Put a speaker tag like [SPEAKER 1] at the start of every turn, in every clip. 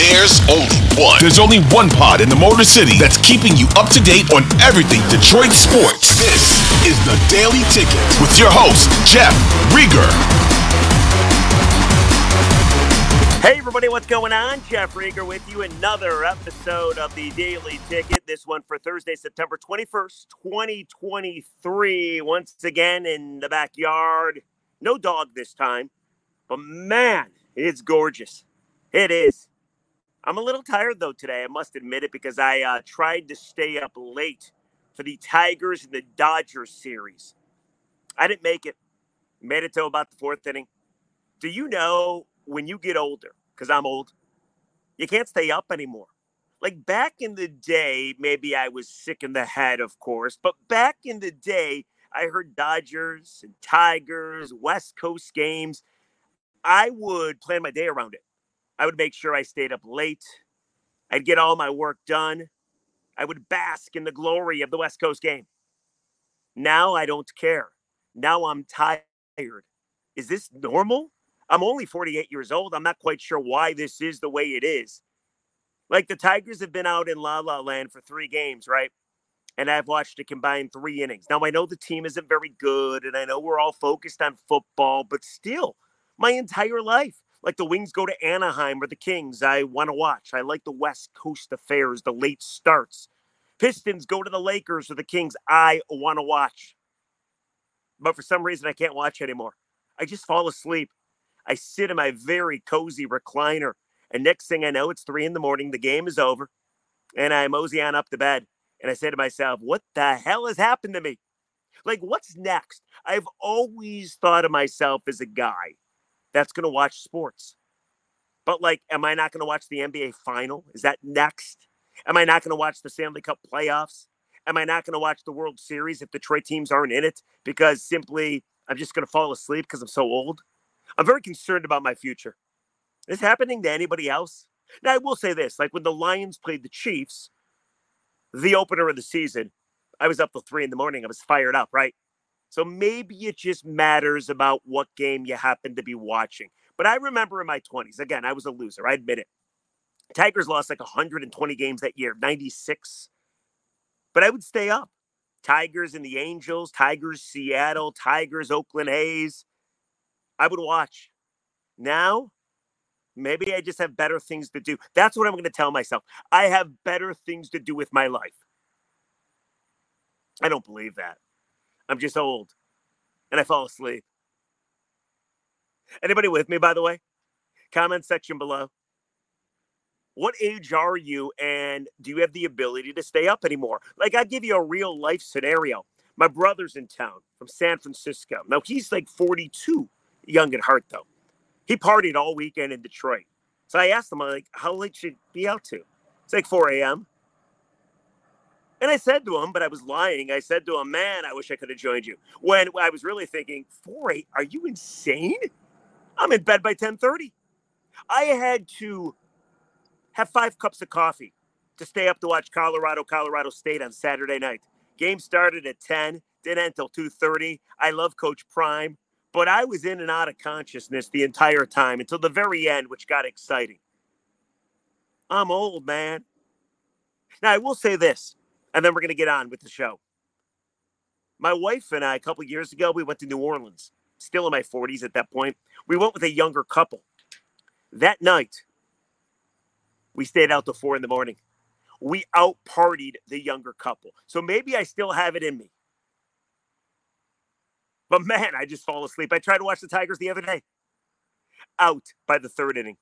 [SPEAKER 1] There's only one. There's only one pod in the Motor City that's keeping you up to date on everything Detroit sports. This is the Daily Ticket with your host, Jeff Riger.
[SPEAKER 2] Hey, everybody, what's going on? Jeff Riger with you. Another episode of the Daily Ticket. This one for Thursday, September 21st, 2023. Once again in the backyard. No dog this time, but man, it's gorgeous. It is. I'm a little tired though today. I must admit it because I uh, tried to stay up late for the Tigers and the Dodgers series. I didn't make it. Made it till about the fourth inning. Do you know when you get older? Because I'm old. You can't stay up anymore. Like back in the day, maybe I was sick in the head, of course, but back in the day, I heard Dodgers and Tigers, West Coast games. I would plan my day around it. I would make sure I stayed up late. I'd get all my work done. I would bask in the glory of the West Coast game. Now I don't care. Now I'm tired. Is this normal? I'm only 48 years old. I'm not quite sure why this is the way it is. Like the Tigers have been out in La La Land for three games, right? And I've watched a combined three innings. Now I know the team isn't very good, and I know we're all focused on football, but still, my entire life, like the Wings go to Anaheim or the Kings, I want to watch. I like the West Coast affairs, the late starts. Pistons go to the Lakers or the Kings, I want to watch. But for some reason, I can't watch anymore. I just fall asleep. I sit in my very cozy recliner, and next thing I know, it's three in the morning. The game is over, and I mosey on up to bed. And I say to myself, what the hell has happened to me? Like, what's next? I've always thought of myself as a guy that's going to watch sports. But like, am I not going to watch the NBA final? Is that next? Am I not going to watch the Stanley Cup playoffs? Am I not going to watch the World Series if Detroit teams aren't in it because simply I'm just going to fall asleep because I'm so old? I'm very concerned about my future. Is happening to anybody else? Now, I will say this like when the Lions played the Chiefs, the opener of the season, I was up till three in the morning. I was fired up, right? So maybe it just matters about what game you happen to be watching. But I remember in my 20s, again, I was a loser. I admit it. Tigers lost like 120 games that year, 96. But I would stay up. Tigers and the Angels, Tigers, Seattle, Tigers, Oakland A's. I would watch. Now, maybe I just have better things to do. That's what I'm going to tell myself. I have better things to do with my life. I don't believe that. I'm just old and I fall asleep. Anybody with me, by the way? Comment section below. What age are you and do you have the ability to stay up anymore? Like, i give you a real life scenario. My brother's in town from San Francisco. Now, he's like 42, young at heart, though. He partied all weekend in Detroit. So I asked him, I'm like, how late should be out to? It's like 4 a.m. And I said to him, but I was lying. I said to him, man, I wish I could have joined you. When I was really thinking, 4 8, are you insane? I'm in bed by 1030. I had to have five cups of coffee to stay up to watch Colorado, Colorado State on Saturday night. Game started at 10, didn't end until 2.30. I love Coach Prime, but I was in and out of consciousness the entire time until the very end, which got exciting. I'm old, man. Now, I will say this, and then we're going to get on with the show. My wife and I, a couple years ago, we went to New Orleans, still in my 40s at that point. We went with a younger couple. That night, we stayed out till four in the morning. We out partied the younger couple. So maybe I still have it in me. But man, I just fall asleep. I tried to watch the Tigers the other day. Out by the third inning.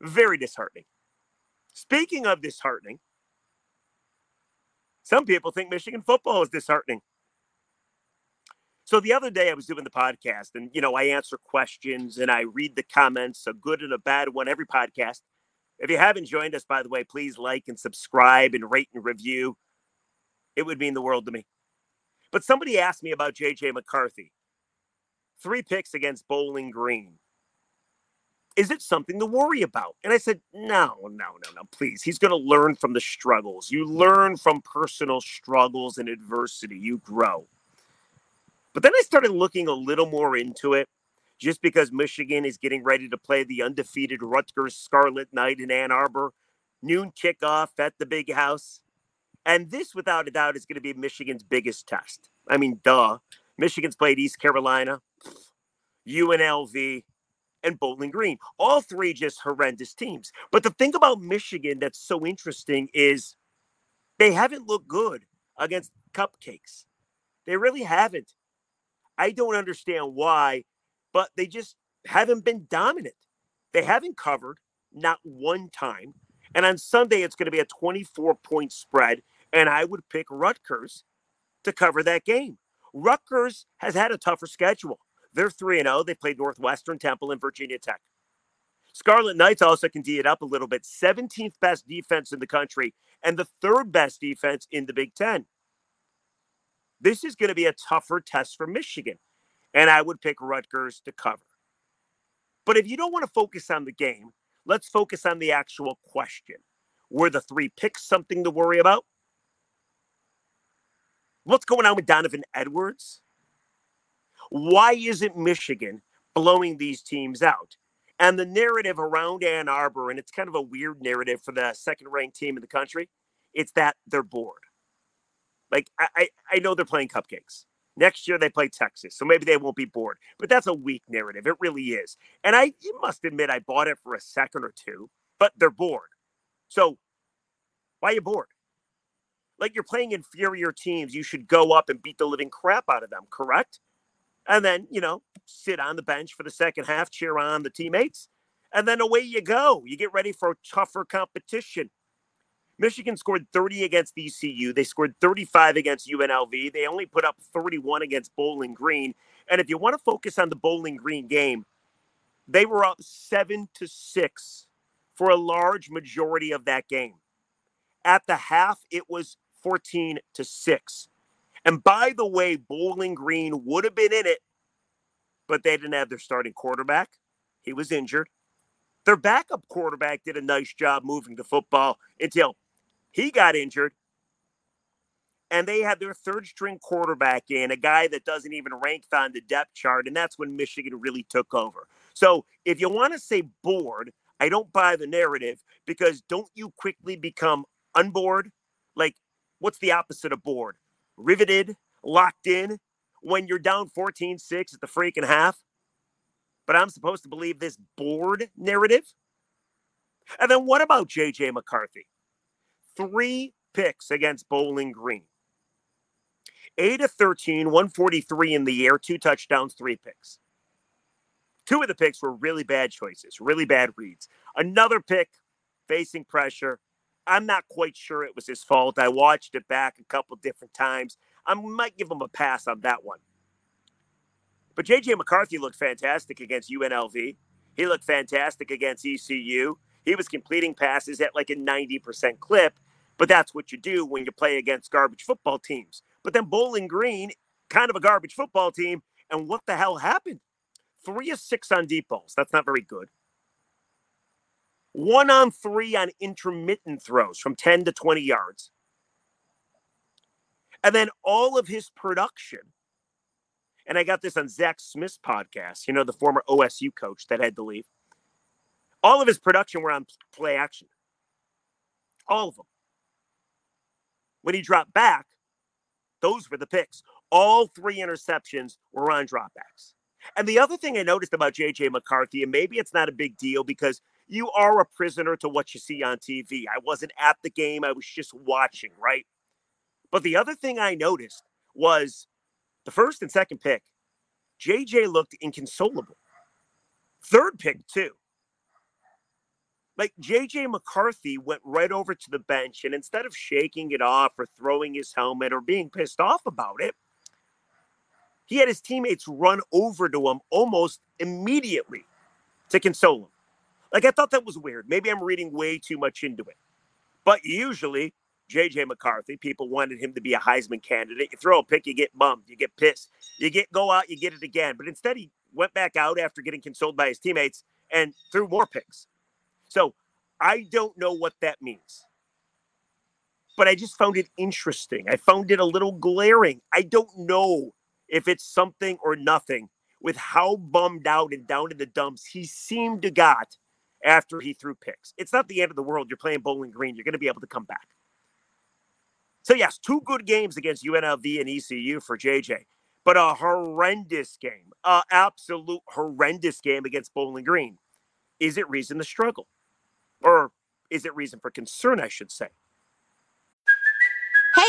[SPEAKER 2] Very disheartening. Speaking of disheartening, some people think Michigan football is disheartening. So the other day I was doing the podcast and you know I answer questions and I read the comments, a good and a bad one every podcast. If you haven't joined us by the way, please like and subscribe and rate and review. It would mean the world to me. But somebody asked me about JJ McCarthy. 3 picks against Bowling Green. Is it something to worry about? And I said, no, no, no, no, please. He's going to learn from the struggles. You learn from personal struggles and adversity, you grow. But then I started looking a little more into it just because Michigan is getting ready to play the undefeated Rutgers Scarlet Knight in Ann Arbor, noon kickoff at the big house. And this, without a doubt, is going to be Michigan's biggest test. I mean, duh. Michigan's played East Carolina, UNLV, and Bowling Green. All three just horrendous teams. But the thing about Michigan that's so interesting is they haven't looked good against cupcakes. They really haven't. I don't understand why, but they just haven't been dominant. They haven't covered not one time. And on Sunday, it's going to be a 24 point spread. And I would pick Rutgers to cover that game. Rutgers has had a tougher schedule. They're 3 0. They played Northwestern, Temple, and Virginia Tech. Scarlet Knights also can D it up a little bit. 17th best defense in the country and the third best defense in the Big Ten. This is going to be a tougher test for Michigan, and I would pick Rutgers to cover. But if you don't want to focus on the game, let's focus on the actual question. Were the three picks something to worry about? What's going on with Donovan Edwards? Why isn't Michigan blowing these teams out? And the narrative around Ann Arbor, and it's kind of a weird narrative for the second ranked team in the country, it's that they're bored. Like, I, I know they're playing cupcakes. Next year they play Texas, so maybe they won't be bored. But that's a weak narrative. It really is. And I you must admit I bought it for a second or two, but they're bored. So why are you bored? Like you're playing inferior teams, you should go up and beat the living crap out of them, correct? And then you know sit on the bench for the second half, cheer on the teammates, and then away you go. You get ready for tougher competition. Michigan scored 30 against ECU. They scored 35 against UNLV. They only put up 31 against Bowling Green. And if you want to focus on the Bowling Green game, they were up seven to six for a large majority of that game. At the half, it was 14 to six. And by the way, Bowling Green would have been in it, but they didn't have their starting quarterback. He was injured. Their backup quarterback did a nice job moving the football until he got injured. And they had their third string quarterback in, a guy that doesn't even rank on the depth chart. And that's when Michigan really took over. So if you want to say bored, I don't buy the narrative because don't you quickly become unbored? Like, what's the opposite of bored? Riveted, locked in when you're down 14 6 at the freaking half. But I'm supposed to believe this bored narrative? And then what about JJ McCarthy? Three picks against Bowling Green. 8 of 13, 143 in the air, two touchdowns, three picks. Two of the picks were really bad choices, really bad reads. Another pick facing pressure, I'm not quite sure it was his fault. I watched it back a couple different times. I might give him a pass on that one. But JJ McCarthy looked fantastic against UNLV. He looked fantastic against ECU. He was completing passes at like a 90% clip, but that's what you do when you play against garbage football teams. But then Bowling Green, kind of a garbage football team, and what the hell happened? Three of six on deep balls. That's not very good one on three on intermittent throws from 10 to 20 yards. And then all of his production, and I got this on Zach Smith's podcast, you know, the former OSU coach that had to leave. All of his production were on play action. All of them. When he dropped back, those were the picks. All three interceptions were on dropbacks. And the other thing I noticed about JJ McCarthy, and maybe it's not a big deal because you are a prisoner to what you see on TV. I wasn't at the game, I was just watching, right? But the other thing I noticed was the first and second pick, JJ looked inconsolable. Third pick, too. Like JJ McCarthy went right over to the bench, and instead of shaking it off or throwing his helmet or being pissed off about it, he had his teammates run over to him almost immediately to console him. Like I thought that was weird. Maybe I'm reading way too much into it. But usually, JJ McCarthy, people wanted him to be a Heisman candidate. You throw a pick, you get bummed, you get pissed, you get go out, you get it again. But instead, he went back out after getting consoled by his teammates and threw more picks. So I don't know what that means. But I just found it interesting. I found it a little glaring. I don't know if it's something or nothing with how bummed out and down in the dumps he seemed to got after he threw picks. It's not the end of the world. You're playing Bowling Green. You're going to be able to come back. So, yes, two good games against UNLV and ECU for JJ, but a horrendous game, a absolute horrendous game against Bowling Green. Is it reason to struggle? Or is it reason for concern, I should say?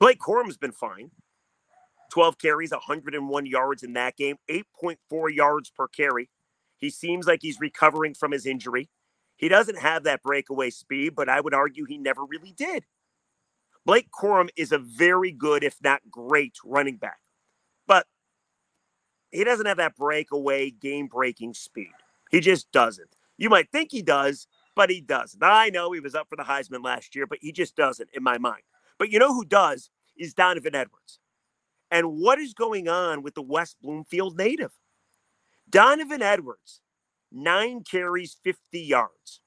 [SPEAKER 2] Blake Corum's been fine. 12 carries, 101 yards in that game, 8.4 yards per carry. He seems like he's recovering from his injury. He doesn't have that breakaway speed, but I would argue he never really did. Blake Corum is a very good, if not great, running back, but he doesn't have that breakaway, game breaking speed. He just doesn't. You might think he does, but he doesn't. I know he was up for the Heisman last year, but he just doesn't in my mind. But you know who does is Donovan Edwards. And what is going on with the West Bloomfield native? Donovan Edwards, nine carries, 50 yards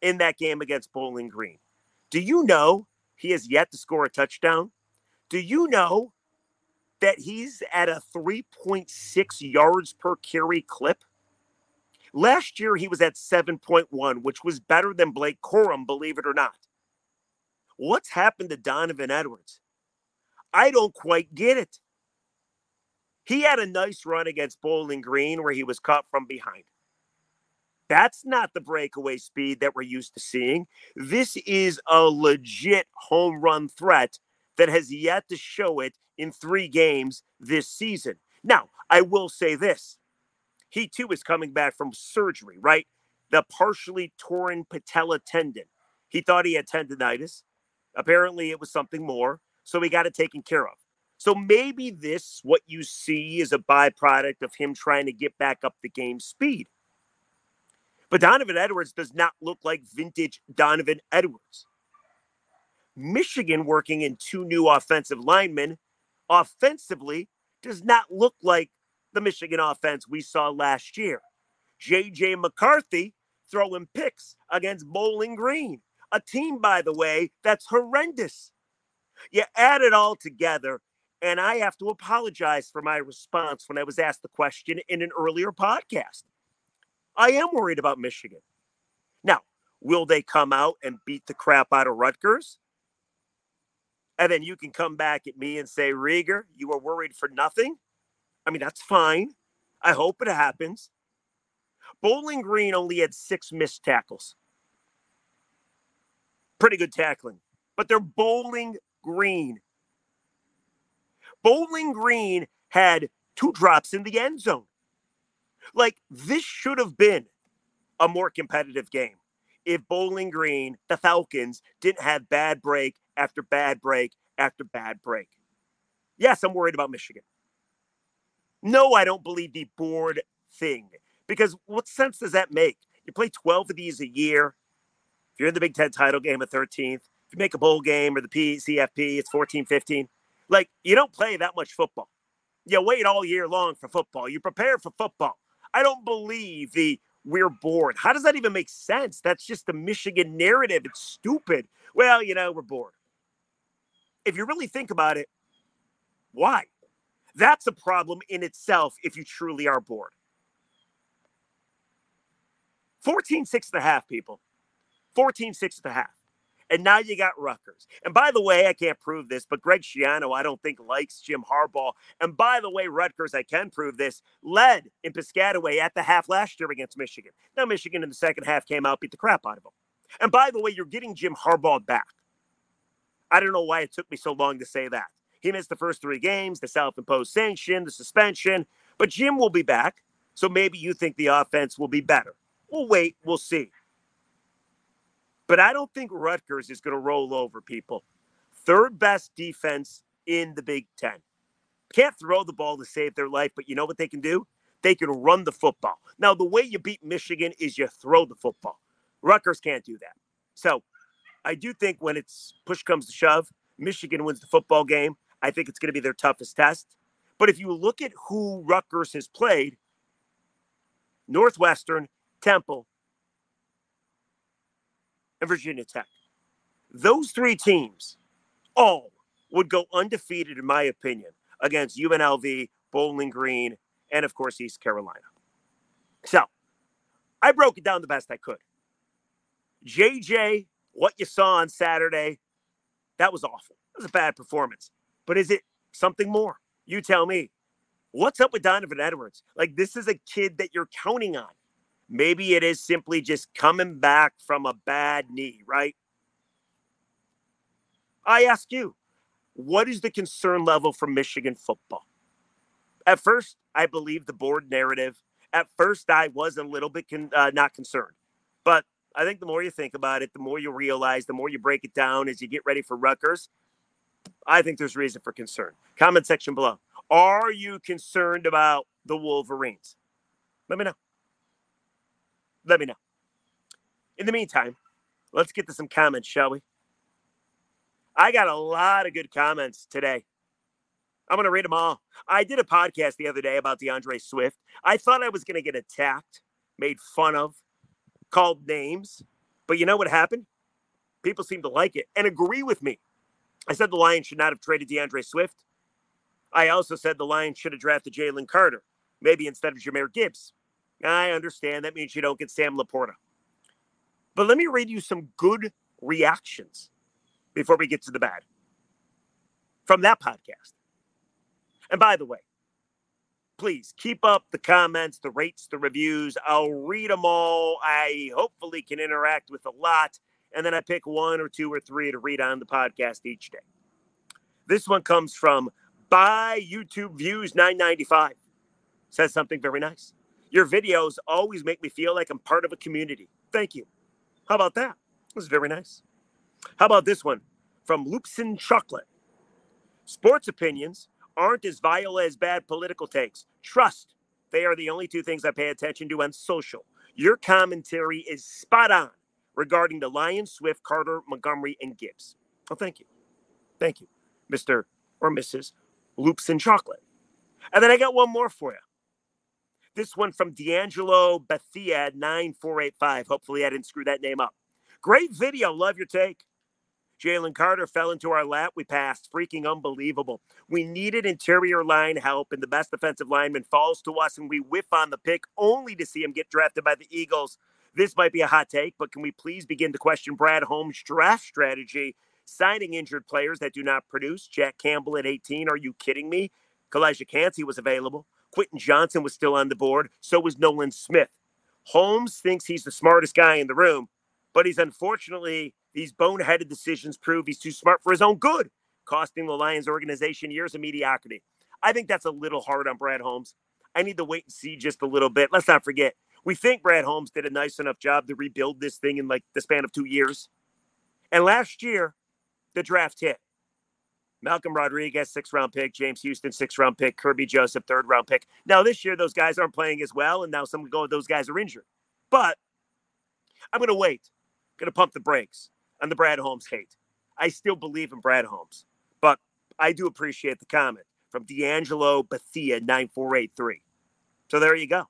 [SPEAKER 2] in that game against Bowling Green. Do you know he has yet to score a touchdown? Do you know that he's at a 3.6 yards per carry clip? Last year, he was at 7.1, which was better than Blake Corum, believe it or not. What's happened to Donovan Edwards? I don't quite get it. He had a nice run against Bowling Green where he was caught from behind. That's not the breakaway speed that we're used to seeing. This is a legit home run threat that has yet to show it in three games this season. Now, I will say this he too is coming back from surgery, right? The partially torn patella tendon. He thought he had tendonitis. Apparently, it was something more. So he got it taken care of. So maybe this, what you see, is a byproduct of him trying to get back up the game speed. But Donovan Edwards does not look like vintage Donovan Edwards. Michigan working in two new offensive linemen offensively does not look like the Michigan offense we saw last year. JJ McCarthy throwing picks against Bowling Green, a team, by the way, that's horrendous. You add it all together, and I have to apologize for my response when I was asked the question in an earlier podcast. I am worried about Michigan. Now, will they come out and beat the crap out of Rutgers? And then you can come back at me and say, Riger, you were worried for nothing? I mean, that's fine. I hope it happens. Bowling Green only had six missed tackles. Pretty good tackling, but they're Bowling Green. Bowling Green had two drops in the end zone. Like, this should have been a more competitive game if Bowling Green, the Falcons, didn't have bad break after bad break after bad break. Yes, I'm worried about Michigan. No, I don't believe the bored thing because what sense does that make? You play 12 of these a year. If you're in the Big Ten title game at 13th, if you make a bowl game or the PCFP, it's 14 15. Like, you don't play that much football. You wait all year long for football. You prepare for football. I don't believe the we're bored. How does that even make sense? That's just the Michigan narrative. It's stupid. Well, you know, we're bored. If you really think about it, why? That's a problem in itself if you truly are bored. 14 6 and a half people. 14 6 and a half. And now you got Rutgers. And by the way, I can't prove this, but Greg Schiano, I don't think likes Jim Harbaugh. And by the way, Rutgers, I can prove this, led in Piscataway at the half last year against Michigan. Now, Michigan in the second half came out, beat the crap out of them. And by the way, you're getting Jim Harbaugh back. I don't know why it took me so long to say that. He missed the first three games, the self imposed sanction, the suspension, but Jim will be back. So maybe you think the offense will be better. We'll wait, we'll see. But I don't think Rutgers is going to roll over people. Third best defense in the Big Ten. Can't throw the ball to save their life, but you know what they can do? They can run the football. Now, the way you beat Michigan is you throw the football. Rutgers can't do that. So I do think when it's push comes to shove, Michigan wins the football game. I think it's going to be their toughest test. But if you look at who Rutgers has played, Northwestern, Temple, and Virginia Tech. Those three teams all would go undefeated, in my opinion, against UNLV, Bowling Green, and of course, East Carolina. So I broke it down the best I could. JJ, what you saw on Saturday, that was awful. It was a bad performance. But is it something more? You tell me. What's up with Donovan Edwards? Like, this is a kid that you're counting on. Maybe it is simply just coming back from a bad knee, right? I ask you, what is the concern level for Michigan football? At first, I believe the bored narrative. At first, I was a little bit con- uh, not concerned. But I think the more you think about it, the more you realize, the more you break it down as you get ready for Rutgers, I think there's reason for concern. Comment section below. Are you concerned about the Wolverines? Let me know let me know. In the meantime, let's get to some comments, shall we? I got a lot of good comments today. I'm going to read them all. I did a podcast the other day about DeAndre Swift. I thought I was going to get attacked, made fun of, called names. But you know what happened? People seem to like it and agree with me. I said the Lions should not have traded DeAndre Swift. I also said the Lions should have drafted Jalen Carter, maybe instead of Jahmyr Gibbs. I understand that means you don't get Sam LaPorta. But let me read you some good reactions before we get to the bad from that podcast. And by the way, please keep up the comments, the rates, the reviews. I'll read them all. I hopefully can interact with a lot. And then I pick one or two or three to read on the podcast each day. This one comes from Buy YouTube Views 995. Says something very nice. Your videos always make me feel like I'm part of a community. Thank you. How about that? This is very nice. How about this one from Loopsin Chocolate? Sports opinions aren't as vile as bad political takes. Trust, they are the only two things I pay attention to on social. Your commentary is spot on regarding the Lions, Swift, Carter, Montgomery, and Gibbs. Oh, thank you. Thank you, Mr. or Mrs. Loopsin Chocolate. And then I got one more for you. This one from D'Angelo Bethia 9485. Hopefully, I didn't screw that name up. Great video. Love your take. Jalen Carter fell into our lap. We passed. Freaking unbelievable. We needed interior line help, and the best defensive lineman falls to us, and we whiff on the pick only to see him get drafted by the Eagles. This might be a hot take, but can we please begin to question Brad Holmes' draft strategy? Signing injured players that do not produce. Jack Campbell at 18. Are you kidding me? Calijah Kancey was available. Quentin Johnson was still on the board. So was Nolan Smith. Holmes thinks he's the smartest guy in the room, but he's unfortunately, these boneheaded decisions prove he's too smart for his own good, costing the Lions organization years of mediocrity. I think that's a little hard on Brad Holmes. I need to wait and see just a little bit. Let's not forget, we think Brad Holmes did a nice enough job to rebuild this thing in like the span of two years. And last year, the draft hit. Malcolm Rodriguez, six round pick. James Houston, six round pick. Kerby Joseph, third round pick. Now, this year, those guys aren't playing as well. And now some go, those guys are injured. But I'm going to wait. going to pump the brakes on the Brad Holmes hate. I still believe in Brad Holmes. But I do appreciate the comment from D'Angelo Bethia 9483. So there you go.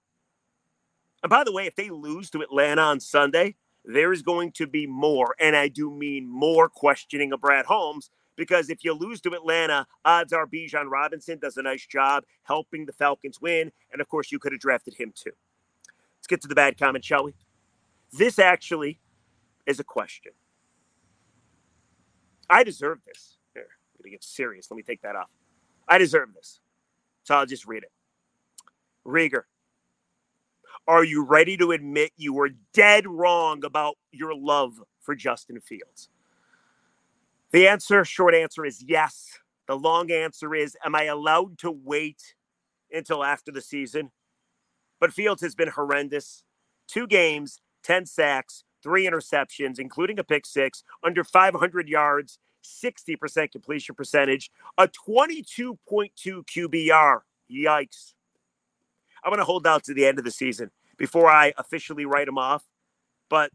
[SPEAKER 2] And by the way, if they lose to Atlanta on Sunday, there is going to be more, and I do mean more questioning of Brad Holmes because if you lose to Atlanta, odds are Bijan Robinson does a nice job helping the Falcons win. And of course, you could have drafted him too. Let's get to the bad comment, shall we? This actually is a question. I deserve this. Here, I'm going to get serious. Let me take that off. I deserve this. So I'll just read it. Riger, are you ready to admit you were dead wrong about your love for Justin Fields? The answer, short answer is yes. The long answer is, am I allowed to wait until after the season? But Fields has been horrendous. Two games, 10 sacks, three interceptions, including a pick six, under 500 yards, 60% completion percentage, a 22.2 QBR. Yikes. I'm going to hold out to the end of the season before I officially write him off. But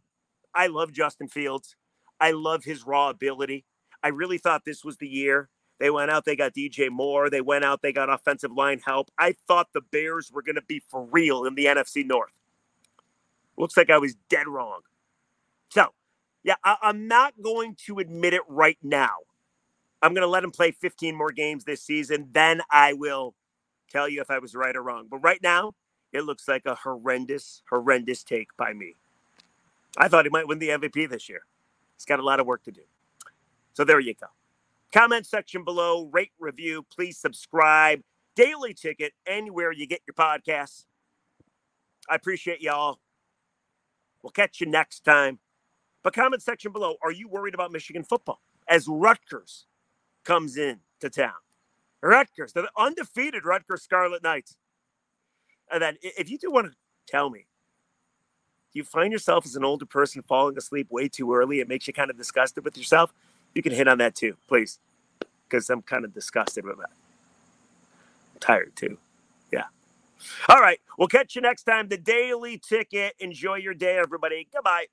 [SPEAKER 2] I love Justin Fields. I love his raw ability. I really thought this was the year. They went out, they got DJ Moore. They went out, they got offensive line help. I thought the Bears were going to be for real in the NFC North. Looks like I was dead wrong. So, yeah, I- am not going to admit it right now. I'm going to let him play 15 more games this season. Then I will tell you if I was right or wrong. But right now, it looks like a horrendous, horrendous take by me. I thought he might win the MVP this year. He's got a lot of work to do. So there you go. Comment section below, rate, review, please subscribe. Daily ticket anywhere you get your podcasts. I appreciate y'all. We'll catch you next time. But comment section below, are you worried about Michigan football as Rutgers comes in to town? Rutgers, the undefeated Rutgers Scarlet Knights. And then if you do want to tell me, do you find yourself as an older person falling asleep way too early? It makes you kind of disgusted with yourself. You can hit on that too, please, because I'm kind of disgusted with that. Tired too. Yeah. All right. We'll catch you next time. The Daily Ticket. Enjoy your day, everybody. Goodbye.